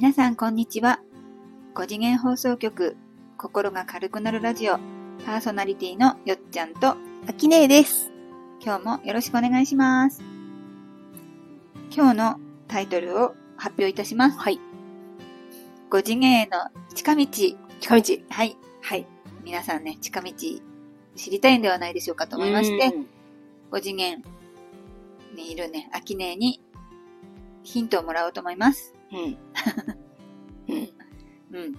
皆さんこんにちは。5次元放送局、心が軽くなるラジオ、パーソナリティのよっちゃんと、あきねえです。今日もよろしくお願いします。今日のタイトルを発表いたします。はい。5次元への近道。近道。はい。はい。皆さんね、近道知りたいんではないでしょうかと思いまして、うん5次元にいるね、アキネーにヒントをもらおうと思います。うん。うん。うん。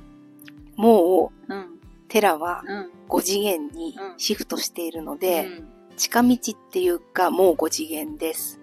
もう、うん。テラはうん。5次元にうんシフトしているので、うん近道っていうか、もう5次元です。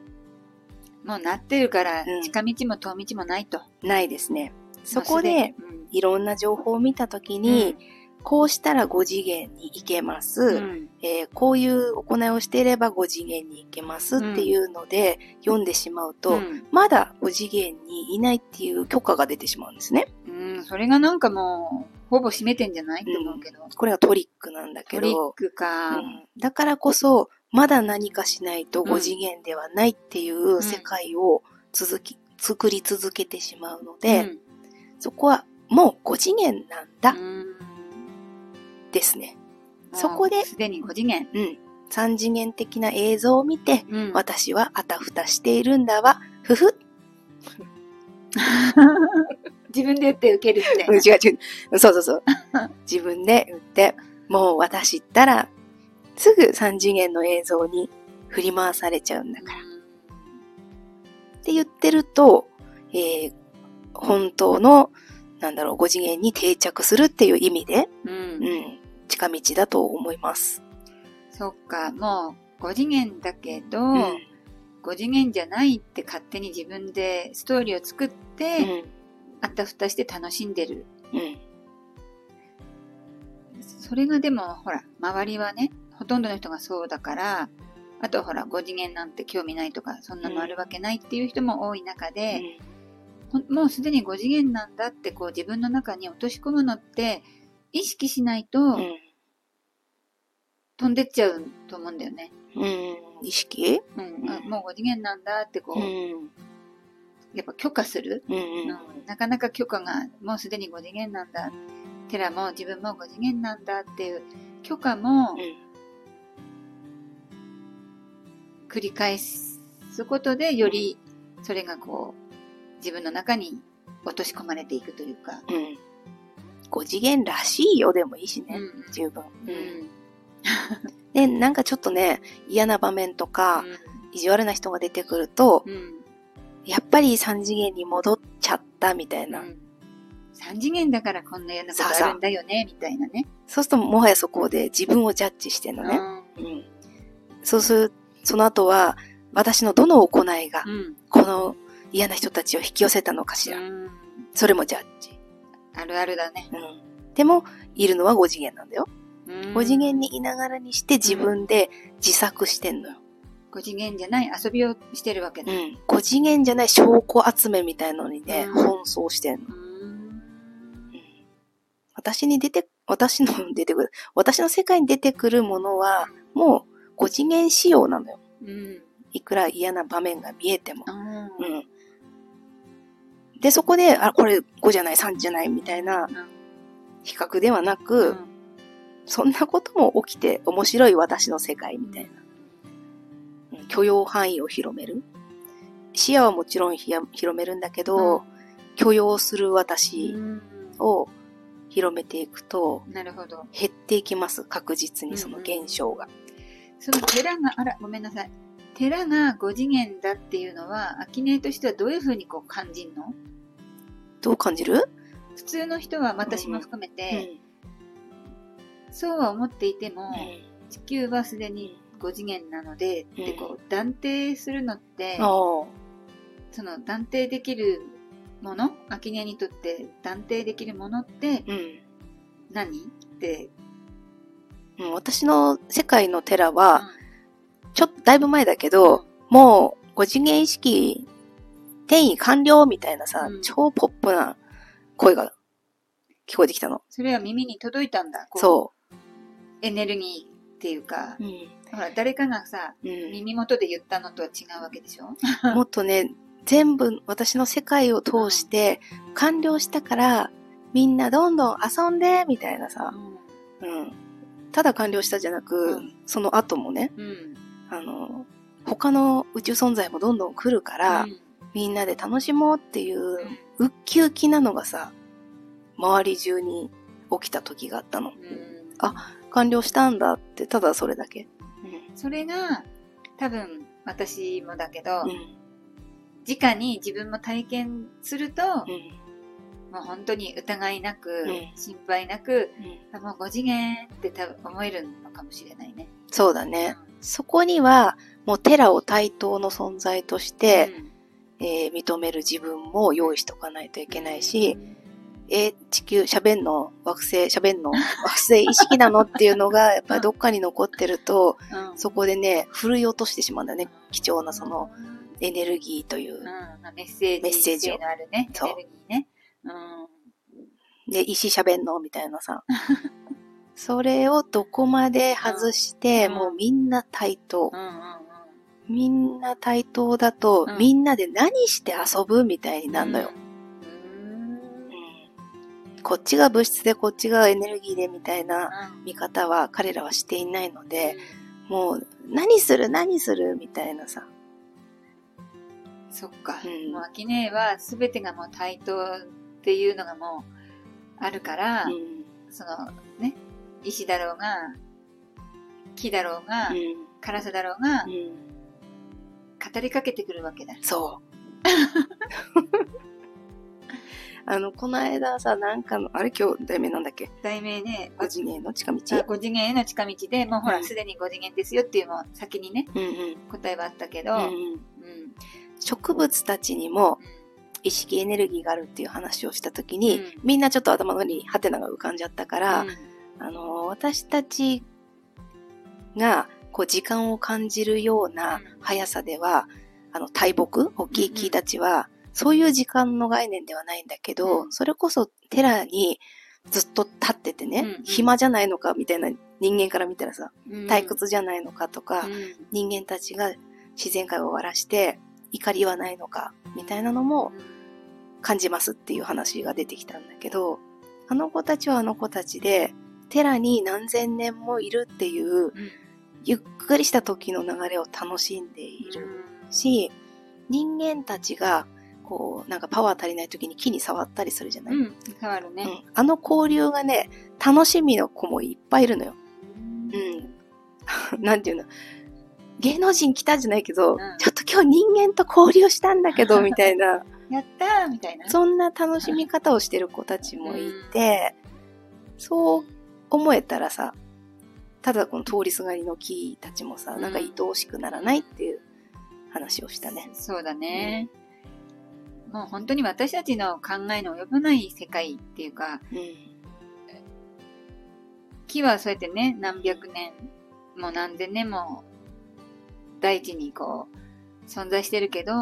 もうなってるから、うん近道も遠道もないと。ないですね。そこで、いろんな情報を見たときに、こうしたら5次元に行けます。うん。えーこういう行いをしていれば5次元に行けますっていうので、読んでしまうと、うん。まだ5次元にいないっていう許可が出てしまうんですね。うん、それがなんかもう、ほぼ占めてんじゃないと思うけど。これがトリックなんだけトリッど、クか。うん。だからこそ、まだ何かしないとうん。5次元ではないっていう世界を続き、作り続けてしまうので、そこはもう5次元なんだですね。そこですでに5次元。うん。3次元的な映像を見て、うん私はあたふたしているんだわ。ふふ。自分で言って受けるって。うん違う違う。そうそうそう。自分で言って、もう私ったら、すぐ3次元の映像に振り回されちゃうんだから。って言ってると、えー本当の、なんだろう、5次元に定着するっていう意味で、うん。うんうん、近道だと思います。そっか、もう5次元だけど、うん。5次元じゃないって勝手に自分でストーリーを作って、うん。あったふたして楽しんでる。うん。それがでも、ほら、周りはね、ほとんどの人がそうだから、あとほら、5次元なんて興味ないとか、そんなのあるわけないっていう人も多い中で、ほんもうすでに5次元なんだってこう自分の中に落とし込むのって、意識しないとうん。飛んでっちゃうと思うんだよね。うん。意識？うん、うんあもう5次元なんだってこう、うん。やっぱ許可する、うん。うんなかなか許可がもうすでに5次元なんだ。テラも自分も5次元なんだっていう許可も繰り返すことでよりそれがこう自分の中に落とし込まれていくというか。うん。うん。5次元らしいよでもいいしね。うん十分。うん で、なんかちょっとね、嫌な場面とか、意地悪な人が出てくると、うんうんやっぱり3次元に戻っちゃったみたいな。3次元だからこんなようなことあるんだよね、みたいなね。そうするともはやそこで自分をジャッジしてんのね。うん。そうする、その後は、私のどの行いがう、ん。この嫌な人たちを引き寄せたのかしら。うんそれもジャッジ。あるあるだね。うん。でも、いるのは5次元なんだよ。うん5次元にいながらにして自分で自作してんのよ。5次元じゃない遊びをしてるわけだ。うん。5次元じゃない証拠集めみたいのにね、うん奔走してんの。うん私に出て、私の出てくる、私の世界に出てくるものは、もう5次元仕様なのよ。うん。いくら嫌な場面が見えても。あうん。で、そこで、あ、これ5じゃない、3じゃない、みたいな比較ではなく、そんなことも起きて面白い私の世界みたいな。うん許容範囲を広める。視野はもちろん広めるんだけど、許容する私を広めていくと、なるほど。減っていきます。確実にその現象が。その寺が、あら、ごめんなさい。寺が5次元だっていうのは、アキネとしてはどういうふうにこう感じるの？どう感じる？普通の人は、私も含めて、そうは思っていても、地球はすでに5次元なので、うん。ってこう断定するのって。その断定できるもの、アキネにとって断定できるものってうん。何？って、うん、私の世界の寺は、ちょっとだいぶ前だけど、もう5次元意識転移完了みたいなさ、うん超ポップな声が聞こえてきたの。それは耳に届いたんだ。こうそエネルギーっていうかう。、うん。ほら、誰かがさ、うん耳元で言ったのとは違うわけでしょ？もっとね、全部私の世界を通して完了したから、みんなどんどん遊んで、みたいなさ、うん。ただ完了したじゃなく、うんその後もね、うん。あの、他の宇宙存在もどんどん来るから、うんみんなで楽しもうっていう、ウッキウキなのがさ、周り中に起きた時があったの。うんあ完了したんだって、ただそれだけ。それが、多分、私もだけど、うん。うん。直に自分も体験すると、うん。もう本当に疑いなく、うん心配なく、うんあもう5次元って多分思えるのかもしれないね。そうだね。そこには、もうテラを対等の存在として、えー認める自分も用意しとかないといけないし、えー地球、喋んの惑星、喋んの 惑星意識なのっていうのが、やっぱりどっかに残ってると、うん、うんそこでね、振るい落としてしまうんだよね。貴重なその、エネルギーといううん、。メッセージメッセージのあるね、エそうネルギーね。うん。で、石喋んのみたいなさ。それをどこまで外して、うんもうみんな対等う。んうんうん。みんな対等だと、うんみんなで何して遊ぶみたいになるのよ。こっちが物質でこっちがエネルギーでみたいなうん見方は彼らはしていないので、もう何する何するみたいなさ。そっか。うんもう、アキネは全てがもう対等っていうのがもうあるから、うんそのね、石だろうが、木だろうが、うんカラスだろうが、うん語りかけてくるわけだ。そう。あの、この間さ、なんかの、あれ今日題名なんだっけ？題名ね、?5 次元の近道あ5次元への近道で、もうほら、うんすでに5次元ですよっていうもう先にね、うんうん。答えはあったけど、うんうんうん植物たちにも意識エネルギーがあるっていう話をしたときに、うんみんなちょっと頭の上にハテナが浮かんじゃったから、うんあの、私たちが、こう、時間を感じるような速さでは、あの、大木、大きい木たちは、そういう時間の概念ではないんだけど、うん。それこそ、テラにずっと立っててね、暇じゃないのか、みたいな人間から見たらさ、うん。退屈じゃないのかとか、うん。人間たちが自然界を終わらして、怒りはないのか、みたいなのも感じますっていう話が出てきたんだけど、あの子たちはあの子たちで、寺に何千年もいるっていう、ゆっくりした時の流れを楽しんでいるし、人間たちが、こう、なんかパワー足りない時に木に触ったりするじゃない、うん、うん、変わるね。うんあの交流がね、楽しみの子もいっぱいいるのよ。うんうん。なんていうの？芸能人来たじゃないけど、んちょっと今日人間と交流したんだけど、みたいな。やったーみたいな。そんな楽しみ方をしてる子たちもいて、そう思えたらさ、ただこの通りすがりの木たちもさ、うんなんか愛おしくならないっていう話をしたね。そうだね。もう本当に私たちの考えの及ばない世界っていうか、うん。木はそうやってね、何百年も何千年も大地にこう、存在してるけど、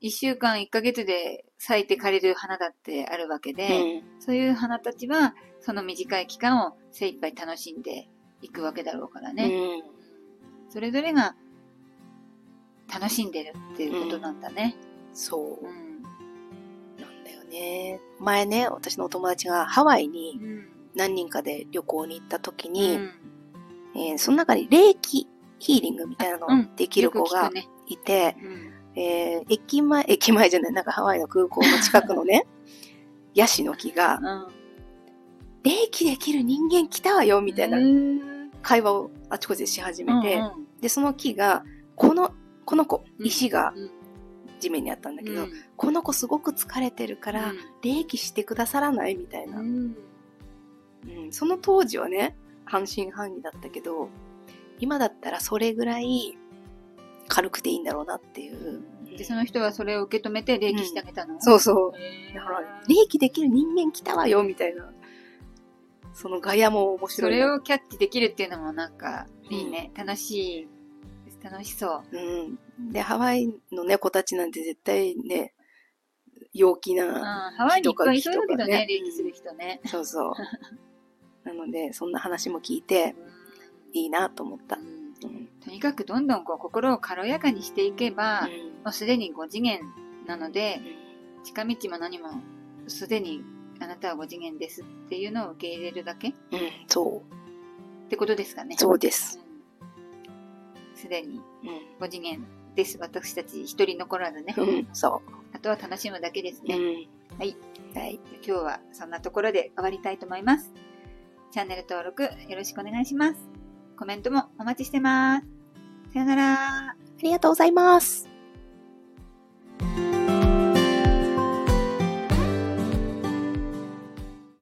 一週間、一ヶ月で咲いて枯れる花だってあるわけで、そういう花たちは、その短い期間を精一杯楽しんでいくわけだろうからうん。ね。うん。それぞれが楽しんでるっていうことなんだね。そうう。ん。なんだよね。前ね、私のお友達がハワイにうん。何人かで旅行に行った時うに、んえーその中に霊気ヒーリングみたいなのうんできる子が。いて、うん。えー駅前、駅前じゃない、なんかハワイの空港の近くのね、ヤシの木が、うん。霊気できる人間来たわよ、みたいなうん会話をあちこちでし始めて、うんで、その木が、この、この子、うん。石がうん。地面にあったんだけど、うん。この子すごく疲れてるから、霊気してくださらないみたいな、うん。うん。その当時はね、半信半疑だったけど、今だったらそれぐらい軽くていいんだろうなっていう。で、その人はそれを受け止めて礼儀してあげたの、そうそう。へーだから、霊気できる人間来たわよ、みたいな。そのガヤも面そ白いな。れをキャッチできるっていうのもなんかいいね。楽しい。楽しそう。うん。で、ハワイのね、子たちなんて絶対ね、陽気うん。な、ハワイにいっぱいいそうだけどね人がね、礼儀する人ね。そうそう。なので、そんな話も聞いて、いいなと思ったう。んうんとにかくどんどんこう心を軽やかにしていけば、うんもうすでに5次元なので、近道も何もすでにあなたは5次元ですっていうのを受け入れるだけ？っうん、そう。てことですかね。そうです。うんすでにうん。5次元です。私たち一人残らずね。うん、そあとは楽しむだけですう。うね。ん。はい。はい。今日はそんなところで終わりたいと思います。チャンネル登録よろしくお願いします。コメントもお待ちしてます。さよなら。ありがとうございます。